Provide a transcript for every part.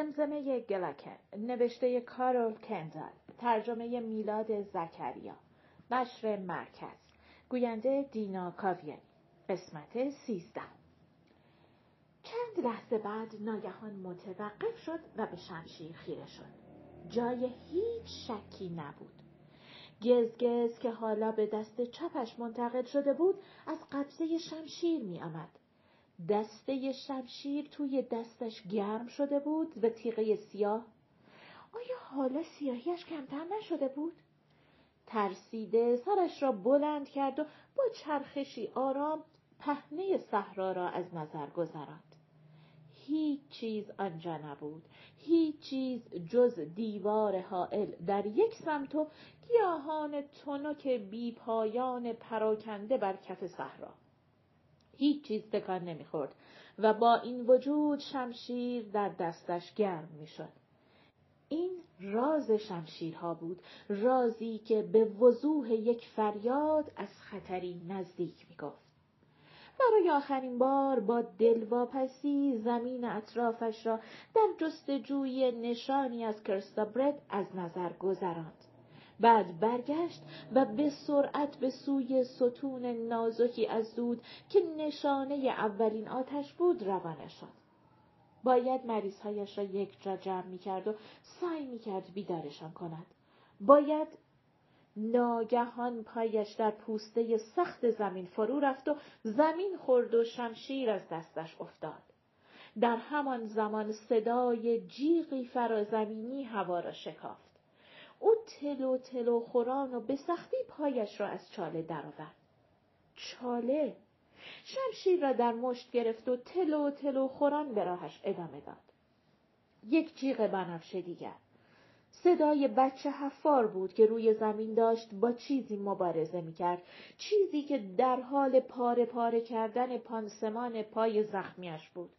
زمزمه گلاکن نوشته کارول کندال. ترجمه میلاد زکریا. نشر مرکز. گوینده دینا کاویانی. قسمت سیزده. چند لحظه بعد ناگهان متوقف شد و به شمشیر خیره شد. جای هیچ شکی نبود. گزگز که حالا به دست چپش منتقل شده بود از قبضه شمشیر می آمد. دسته شمشیر توی دستش گرم شده بود و تیغه سیاه آیا حالا سیاهیش کمتر نشده بود؟ ترسیده سرش را بلند کرد و با چرخشی آرام پهنه صحرا را از نظر گذراند. هیچ چیز آنجا نبود. هیچ چیز جز دیوار حائل در یک سمت و گیاهان تنک بی پایان پراکنده بر کف صحرا. هیچ چیز تکان نمی‌خورد و با این وجود شمشیر در دستش گرم می‌شد. این راز شمشیرها بود رازی که به وضوح یک فریاد از خطری نزدیک می‌گفت برای آخرین بار با دلواپسی زمین اطرافش را در جستجوی نشانی از کرستابرد از نظر گذراند بعد برگشت و به سرعت به سوی ستون نازکی از دود که نشانه اولین آتش بود روانه شد. باید مریضهایش را یک جا جمع می کرد و سعی می کرد بیدارشان کند. باید ناگهان پایش در پوسته سخت زمین فرو رفت و زمین خورد و شمشیر از دستش افتاد. در همان زمان صدای جیغی فرازمینی هوا را شکافت. او تلو تلو خوران و به سختی پایش را از چاله درآورد. چاله شمشیر را در مشت گرفت و تلو تلو خوران به راهش ادامه داد. یک جیغ بنفشه دیگر. صدای بچه حفار بود که روی زمین داشت با چیزی مبارزه می‌کرد چیزی که در حال پاره پاره کردن پانسمان پای زخمیش بود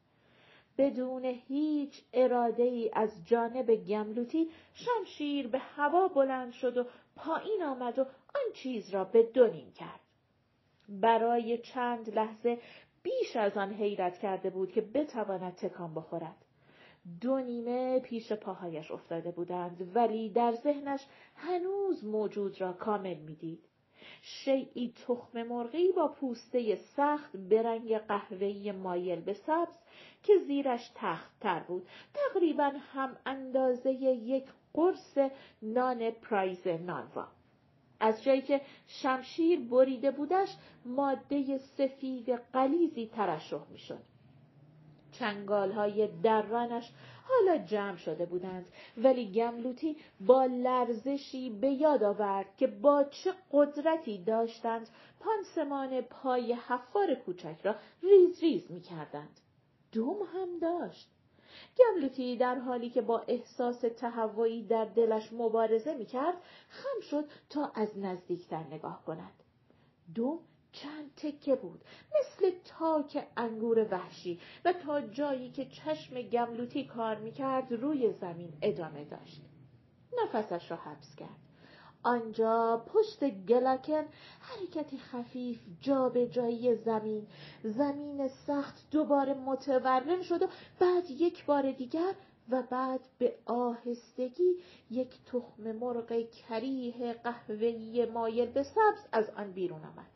بدون هیچ اراده ای از جانب گملوتی شمشیر به هوا بلند شد و پایین آمد و آن چیز را به دو نیم کرد. برای چند لحظه بیش از آن حیرت کرده بود که بتواند تکان بخورد. دو نیمه پیش پاهایش افتاده بودند ولی در ذهنش هنوز موجود را کامل می‌دید. شیعی تخم مرغی با پوسته سخت به رنگ قهوه‌ای مایل به سبز که زیرش تخت تر بود. تقریبا هم اندازه یک قرص نان پرایز نانوا. از جایی که شمشیر بریده بودش ماده سفید قلیزی ترشح می‌شد. چنگال های درانش حالا جمع شده بودند ولی گملوتی با لرزشی به یاد آورد که با چه قدرتی داشتند پانسمان پای حفار کوچک را ریز ریز می کردند. دوم هم داشت. گملوتی در حالی که با احساس تهوعی در دلش مبارزه می کرد خم شد تا از نزدیکتر نگاه کند. دوم چند تکه بود. مثل تاک انگور وحشی و تا جایی که چشم گملوتی کار می‌کرد روی زمین ادامه داشت. نفسش را حبس کرد. آنجا پشت گلاکن حرکتی خفیف جا به جایی زمین. زمین سخت دوباره متورم شد و بعد یک بار دیگر و بعد به آهستگی یک تخم مرغ کریه قهوه‌ای مایل به سبز از آن بیرون آمد.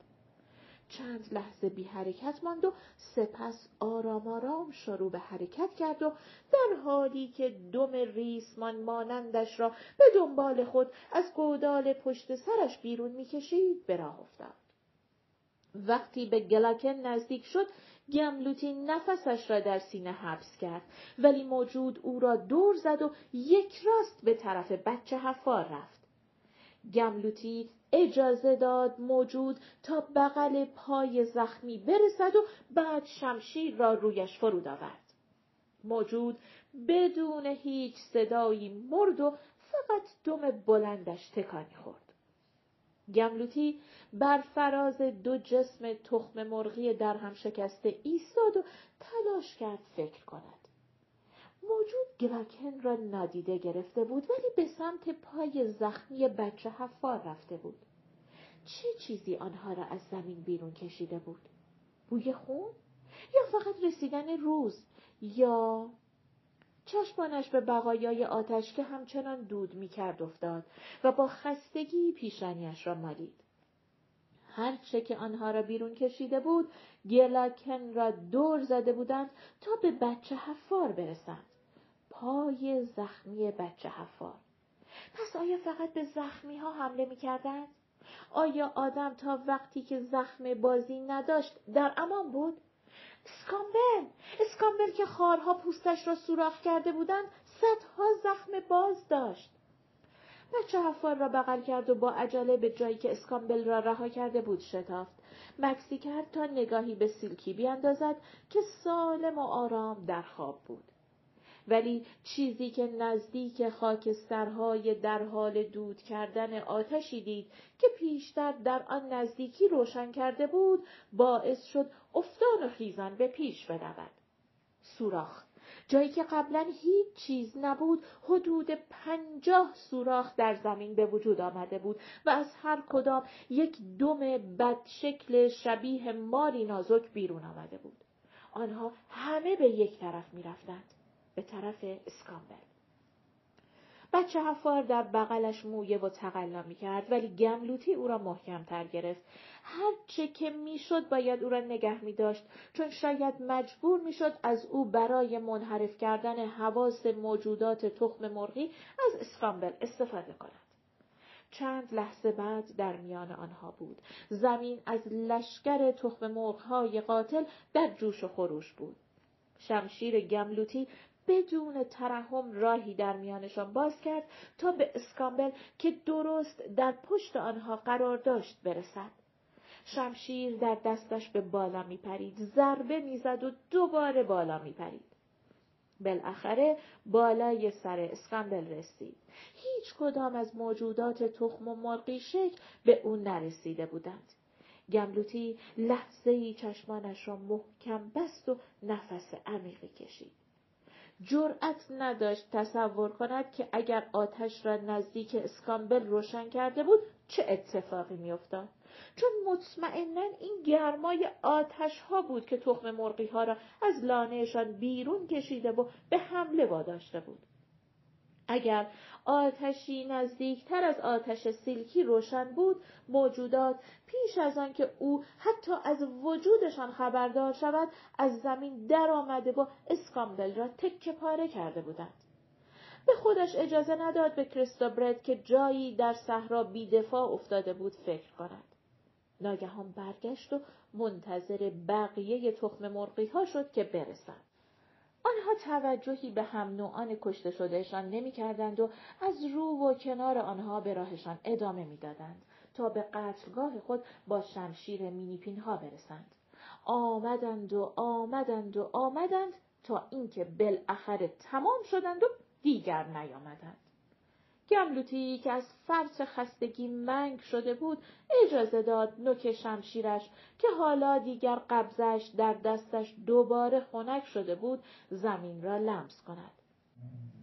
چند لحظه بی حرکت ماند و سپس آرام آرام شروع به حرکت کرد و در حالی که دم ریسمان مانندش را به دنبال خود از گودال پشت سرش بیرون می‌کشید به راه افتاد. وقتی به گلاکن نزدیک شد گملوتی نفسش را در سینه حبس کرد ولی موجود او را دور زد و یک راست به طرف بچه حفار رفت. گملوتی اجازه داد موجود تا بغل پای زخمی برسد و بعد شمشیر را رویش فرود آورد. موجود بدون هیچ صدایی مرد و فقط دم بلندش تکانی خورد. گملوتی بر فراز دو جسم تخم مرغی در هم شکسته ایستاد و تلاش کرد فکر کند. موجود گراکن را نادیده گرفته بود ولی به سمت پای زخمی بچه حفار رفته بود. چه چیزی آنها را از زمین بیرون کشیده بود؟ بوی خون؟ یا فقط رسیدن روز؟ یا چشمانش به بقایای آتش که همچنان دود می‌کرد افتاد و با خستگی پیشانیش را مالید. هرچه که آنها را بیرون کشیده بود گلاکن را دور زده بودند تا به بچه حفار برسند. پای زخمی بچه حفار. پس آیا فقط به زخمی ها حمله می کردند؟ آیا آدم تا وقتی که زخم بازی نداشت در امان بود؟ اسکامبل اسکامبل که خارها پوستش را سوراخ کرده بودند صدها زخم باز داشت بچه حفار را بغل کرد و با عجله به جایی که اسکامبل را رها کرده بود شتافت مکسی کرد تا نگاهی به سیلکی بیاندازد که سالم و آرام در خواب بود ولی چیزی که نزدیک خاکسترهای در حال دود کردن آتشی دید که پیشتر در آن نزدیکی روشن کرده بود باعث شد افتان و خیزان به پیش برود. سوراخ. جایی که قبلا هیچ چیز نبود حدود پنجاه سوراخ در زمین به وجود آمده بود و از هر کدام یک دم بدشکل شبیه ماری نازک بیرون آمده بود. آنها همه به یک طرف می رفتند. به طرف اسکامبل. بچه حفار در بغلش مویه و تقلا می کرد ولی گملوتی او را محکمتر گرفت. هرچه که می‌شد باید او را نگه می داشت چون شاید مجبور می‌شد از او برای منحرف کردن حواس موجودات تخم مرغی از اسکامبل استفاده کند. چند لحظه بعد در میان آنها بود. زمین از لشکر تخم مرغهای قاتل در جوش و خروش بود. شمشیر گملوتی بدون ترحم راهی در میانشان باز کرد تا به اسکامبل که درست در پشت آنها قرار داشت برسد. شمشیر در دستش به بالا می پرید. ضربه می‌زد و دوباره بالا می پرید. بالاخره بالای سر اسکامبل رسید. هیچ کدام از موجودات تخم و مرغی شکل به او نرسیده بودند. گملوتی لحظه ای چشمانش را محکم بست و نفس عمیقی کشید. جرأت نداشت تصور کند که اگر آتش را نزدیک اسکامبل روشن کرده بود چه اتفاقی میافتاد؟ چون مطمئنا این گرمای آتش ها بود که تخم مرغی ها را از لانهشان بیرون کشیده و به حمله واداشته بود. اگر آتشی نزدیکتر از آتش سیلکی روشن بود موجودات پیش از آن که او حتی از وجودشان خبردار شود از زمین در آمده و اسکامبل را تکه پاره کرده بودند. به خودش اجازه نداد به کریستوبرد که جایی در صحرا بیدفاع افتاده بود فکر کند. ناگهان برگشت و منتظر بقیه تخم مرغی ها شد که برسند. آنها توجهی به هم نوعان کشته شدهشان نمی کردند و از رو و کنار آنها به راهشان ادامه می‌دادند تا به قتلگاه خود با شمشیر مینیپین ها برسند. آمدند و آمدند و آمدند تا اینکه بالاخره تمام شدند و دیگر نیامدند. گملوتی که از فرط خستگی منگ شده بود اجازه داد نوک شمشیرش که حالا دیگر قبضش در دستش دوباره خنک شده بود زمین را لمس کند.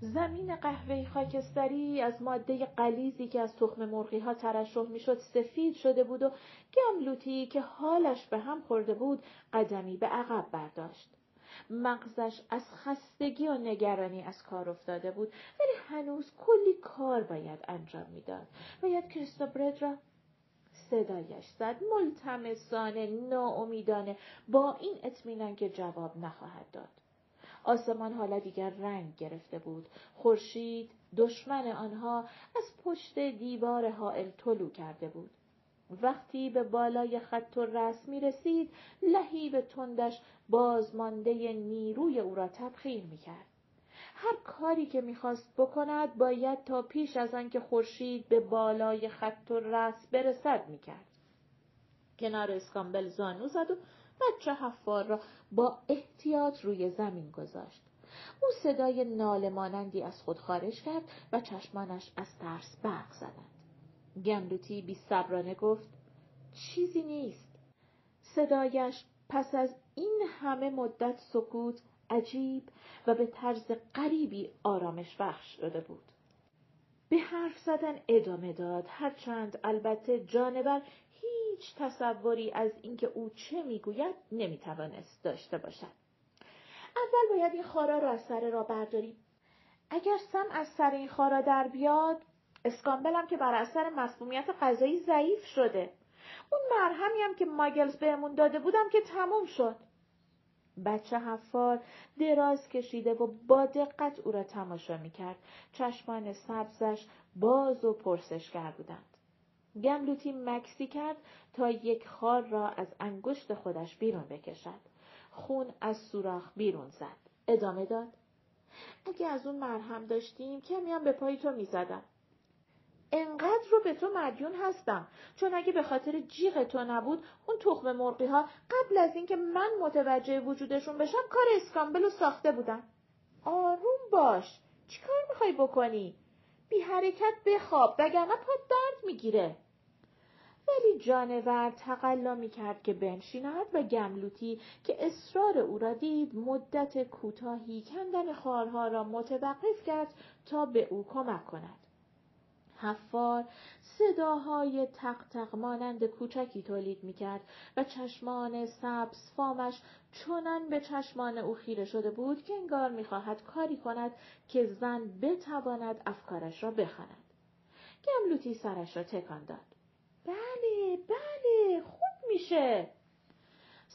زمین قهوه خاکستری از ماده قلیزی که از تخم مرغی ها ترشح می‌شد سفید شده بود و گملوتی که حالش به هم خورده بود قدمی به عقب برداشت. مغزش از خستگی و نگرانی از کار افتاده بود ولی هنوز کلی کار باید انجام می‌داد. باید کریستوبرد را صدایش زد ملتمسانه ناامیدانه با این اطمینان که جواب نخواهد داد. آسمان حالا دیگر رنگ گرفته بود. خورشید دشمن آنها از پشت دیوار حائل طلو کرده بود. وقتی به بالای خط و رسم می رسید لحیب تندش بازمانده نیروی او را تبخیر می کرد. هر کاری که می‌خواست بکند باید تا پیش از آنکه خورشید به بالای خط و رس برسد می‌کرد. کنار اسکامبل زانو زد و بچه حفار را با احتیاط روی زمین گذاشت. او صدای ناله مانندی از خود خارج کرد و چشمانش از ترس برق زدند. گملوتی بی صبرانه گفت چیزی نیست. صدایش پس از این همه مدت سکوت عجیب و به طرز غریبی آرامش بخش شده بود. به حرف زدن ادامه داد هرچند البته جانور هیچ تصوری از اینکه او چه می‌گوید نمی‌توانست داشته باشد. اول باید این خارا را از سر را برداریم اگر سم از سر این خارا در بیاد اسکامبلم که بر اثر مسمومیت غذایی ضعیف شده. اون مرهمی هم که ماگلز بهمون داده بودم که تموم شد. بچه حفار دراز کشیده و با دقت او را تماشا می‌کرد. چشمان سبزش باز و پرسشگر بودند. گملوتی مکسی کرد تا یک خار را از انگشت خودش بیرون بکشد. خون از سوراخ بیرون زد. ادامه داد. اگه از اون مرهم داشتیم کمی هم به پای تو می‌زدم. انقدر رو به تو مدیون هستم. چون اگه به خاطر جیغ تو نبود اون تخم مرغی ها قبل از اینکه من متوجه وجودشون بشم کار اسکامبل ساخته بودن. آروم باش. چیکار می‌خوای بکنی؟ بی حرکت بخواب وگرنه پات درد می‌گیره. ولی جانور تقلا می‌کرد که بنشیند و گملوتی که اصرار او را دید مدت کوتاهی کندن خارها را متوقف کرد تا به او کمک کند. حفار صداهای تق تق مانند کوچکی تولید می کرد و چشمان سبز فامش چنان به چشمان او خیره شده بود که انگار می خواهد کاری کند که زن بتواند افکارش را بخواند. گملوتی سرش را تکان داد. بله بله خوب میشه.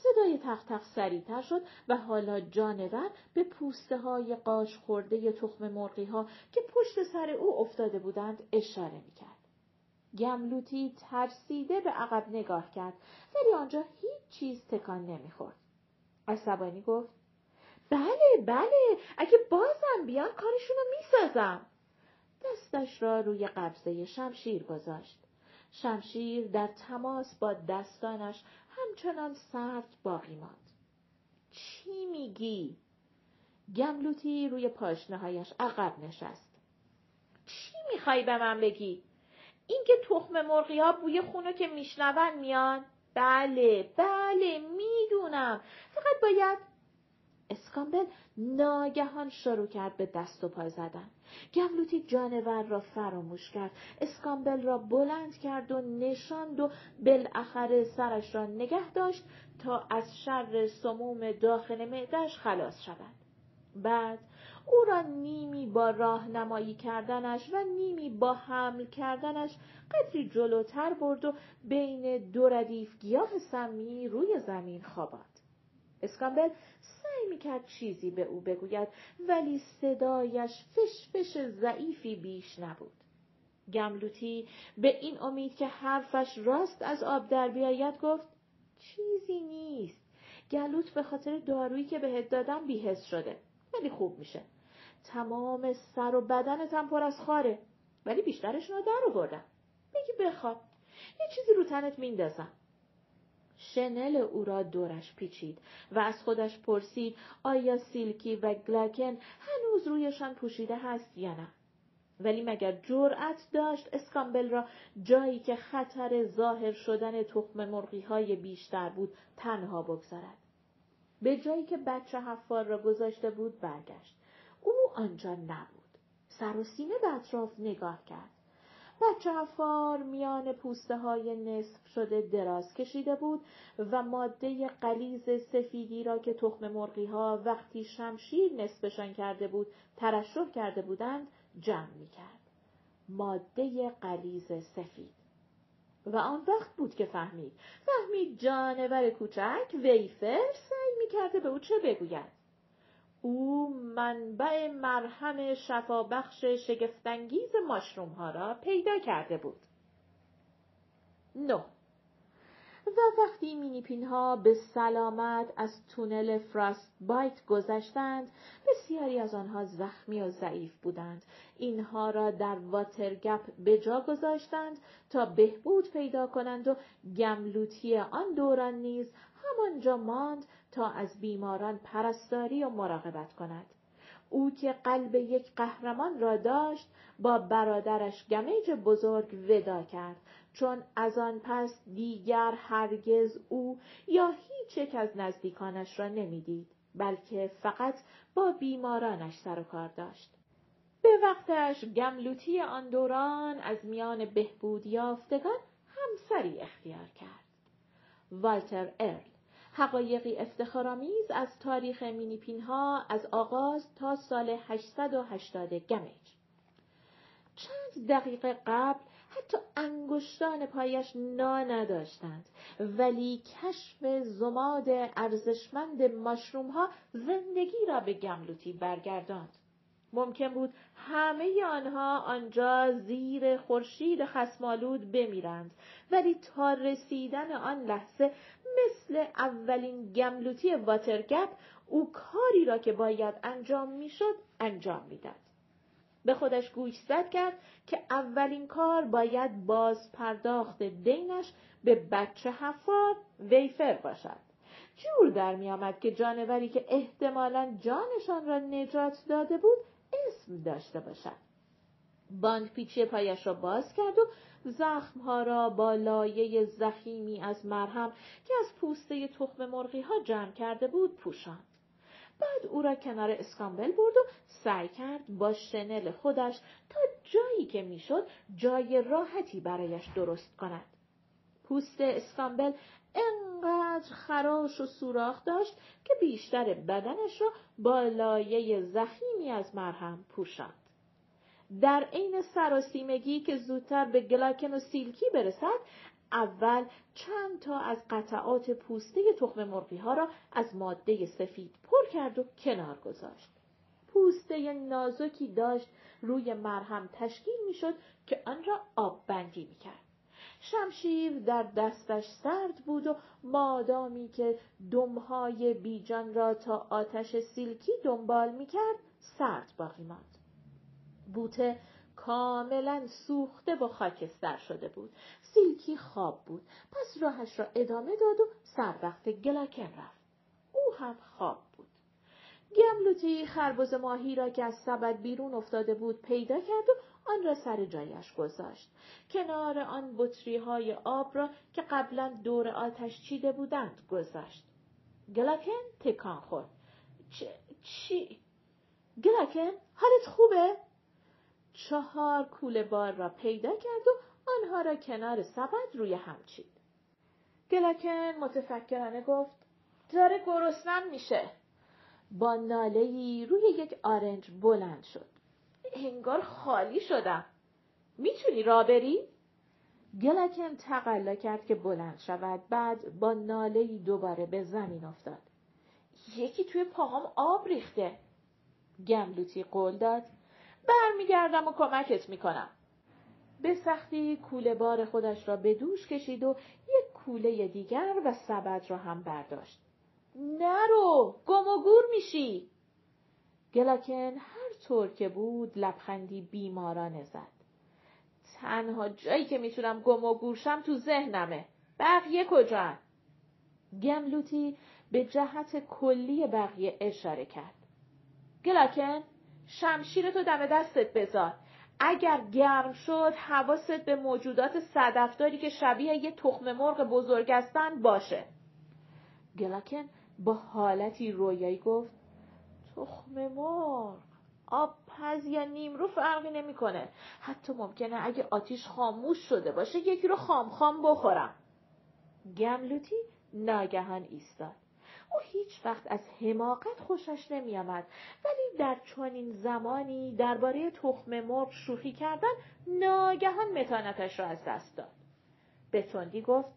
صدای تق تق سریعتر شد و حالا جانور به پوسته های قاش خورده تخم مرغی ها که پشت سر او افتاده بودند اشاره می کرد. گملوتی ترسیده به عقب نگاه کرد ولی آنجا هیچ چیز تکان نمی‌خورد. عصبانی گفت بله بله اگه بازم بیان کارشونو می‌سازم. دستش را روی قبضه شمشیر گذاشت. شمشیر در تماس با دستانش همچنان سرد باقی ماند. چی میگی؟ گملوتی روی پاشنهایش عقب نشست. چی می‌خوای به من بگی؟ اینکه تخم مرغی ها بوی خونو که میشنون میان؟ بله بله می‌دونم فقط باید اسکامبل ناگهان شروع کرد به دست و پا زدن. گملوتی جانور را فراموش کرد. اسکامبل را بلند کرد و نشاند و بالاخره سرش را نگه داشت تا از شر سموم داخل معدش خلاص شود. بعد او را نیمی با راهنمایی کردنش و نیمی با حمل کردنش قدری جلوتر برد و بین دو ردیف گیاه سمی روی زمین خواباند. اسکامبل سعی می‌کرد چیزی به او بگوید ولی صدایش فش فش ضعیفی بیش نبود. گملوتی به این امید که حرفش راست از آب در بیاید گفت چیزی نیست. گلوت به خاطر دارویی که بهت دادم بیهست شده. ولی خوب میشه. تمام سر و بدنتم پر از خاره. ولی بیشترشون رو در آوردم. بگی بخواب. یه چیزی رو تنت میندازم. شنل او را دورش پیچید و از خودش پرسید آیا سیلکی و گلاکن هنوز رویشان پوشیده هست یا نه؟ ولی مگر جرأت داشت اسکامبل را جایی که خطر ظاهر شدن تخم مرغی های بیشتر بود تنها بگذارد؟ به جایی که بچه حفار را گذاشته بود برگشت. او آنجا نبود. سر و سینه به اطراف نگاه کرد. بچه افار میان پوسته های نصف شده دراز کشیده بود و ماده قلیز سفیدی را که تخم مرغی ها وقتی شمشیر نصفشان کرده بود ترشح کرده بودند جمع می کرد. ماده قلیز سفید. و آن وقت بود که فهمید. فهمید جانور کوچک ویفر سعی می کرده به او چه بگوید. او منبع مرهم شفابخش شگفتانگیز ماشروم ها را پیدا کرده بود. نو و وقتی مینیپین ها به سلامت از تونل فراست بایت گذشتند بسیاری از آنها زخمی و ضعیف بودند اینها را در واترگپ به جا گذاشتند تا بهبود پیدا کنند و گملوتی آن دوران نیز همانجا ماند تا از بیماران پرستاری و مراقبت کند. او که قلب یک قهرمان را داشت با برادرش گمیج بزرگ ودا کرد چون از آن پس دیگر هرگز او یا هیچ یک از نزدیکانش را نمی‌دید بلکه فقط با بیمارانش سر و کار داشت. به وقتش گملوتی آن دوران از میان بهبود یافتگان همسری اختیار کرد. والتر ارل حقایقی افتخارآمیز از تاریخ مینیپین ها از آغاز تا سال 880 گمج. چند دقیقه قبل حتی انگشتان پایش نا نداشتند ولی کشف زماد ارزشمند ماشروم ها زندگی را به گملوتی برگرداند. ممکن بود همه آنها آنجا زیر خورشید خسمالود بمیرند. ولی تا رسیدن آن لحظه مثل اولین گملوتی واترگپ او کاری را که باید انجام می‌شد انجام می‌داد. به خودش گوشزد کرد که اولین کار باید باز پرداخت دینش به بچه حفار ویفر باشد. جور در می آمد که جانوری که احتمالا جانشان را نجات داده بود داشته باشد. باند پیچی پایش را باز کرد و زخمها را با لایه ضخیمی از مرهم که از پوسته تخم مرغی ها جمع کرده بود پوشاند. بعد او را کنار اسکامبل برد و سعی کرد با شنل خودش تا جایی که می‌شد جای راحتی برایش درست کند. پوست اسکامبل انقدر خراش و سوراخ داشت که بیشتر بدنش را با لایه زخیمی از مرهم پوشاند. در عین سراسیمگی که زودتر به گلاکن و سیلکی برسد اول چند تا از قطعات پوسته تخم مرغی ها را از ماده سفید پر کرد و کنار گذاشت. پوسته نازکی داشت روی مرهم تشکیل می‌شد که آن را آب بندی می کرد. شمشیر در دستش سرد بود و مادامی که دمهای بیجان را تا آتش سیلکی دنبال می کرد سرد باقی ماند. بوته کاملا سوخته و خاکستر شده بود. سیلکی خواب بود. پس راهش را ادامه داد و سر وقت گلاکن رفت. او هم خواب بود. گملوتی خربز ماهی را که از سبد بیرون افتاده بود پیدا کرد و آن را سر جایش گذاشت. کنار آن بطری های آب را که قبلا دور آتش چیده بودند گذاشت. گلاکن تکان خورد. چی؟ گلاکن حالت خوبه؟ چهار کوله بار را پیدا کرد و آنها را کنار سبد روی هم چید. گلاکن متفکرانه گفت داره گرسنم میشه. با نالهی روی یک آرنج بلند شد. انگار خالی شدم. می‌تونی را بری؟ گلکن تقلا کرد که بلند شود بعد با نالهی دوباره به زمین افتاد. یکی توی پاهام آب ریخته. گملوتی قول داد. برمیگردم و کمکت می‌کنم. به سختی کوله بار خودش را به دوش کشید و یک کوله دیگر و سبد را هم برداشت. نرو گم و گور میشی. گلاکن هر طور که بود لبخندی بیمارانه زد. تنها جایی که می‌تونم گم و گورشم تو ذهنمه. بقیه کجا؟ گملوتی به جهت کلی بقیه اشاره کرد. گلاکن شمشیرتو دم دستت بذار. اگر گرم شد حواست به موجودات صدفداری که شبیه یه تخم مرغ بزرگ هستن باشه. گلاکن با حالتی رویایی گفت تخم مرغ آب پز یا نیمرو فرقی نمی‌کنه. حتی ممکنه اگه آتیش خاموش شده باشه یکی رو خام خام بخورم. گملوتی ناگهان ایستاد. او هیچ وقت از حماقت خوشش نمیآمد ولی در چنین زمانی درباره تخم مرغ شوخی کردن ناگهان متانتش را از دست داد. به تندی گفت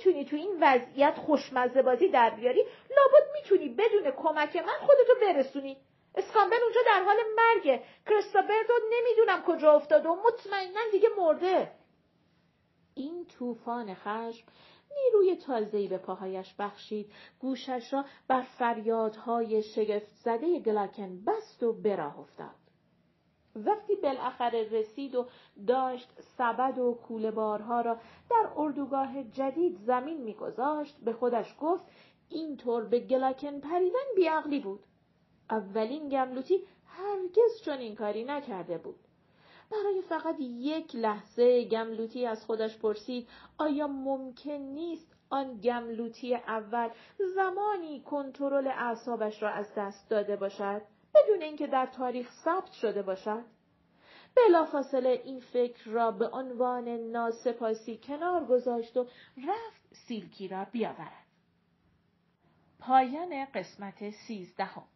می‌تونی تو این وضعیت خوشمزه بازی در بیاری لابد می‌تونی بدون کمک من خودتو برسونی. اسکامبل اونجا در حال مرگه. کرستابرد نمی‌دونم کجا افتاده و مطمئنا دیگه مرده. این طوفان خشم نیروی تازه‌ای به پاهایش بخشید. گوشش را بر فریادهای شگفت زده گلاکن بست و به راه افتاد. وقتی بالاخره رسید و داشت سبد و کوله بارها را در اردوگاه جدید زمین میگذاشت به خودش گفت اینطور به گلاکن پریدن بیعقلی بود. اولین گملوتی هرگز چنین کاری نکرده بود. برای فقط یک لحظه گملوتی از خودش پرسید آیا ممکن نیست آن گملوتی اول زمانی کنترل اعصابش را از دست داده باشد؟ بدون اینکه در تاریخ ثبت شده باشد. بلافاصله این فکر را به عنوان ناسپاسی کنار گذاشت و رفت سیلکی را بیاورد. پایان قسمت سیزدهم.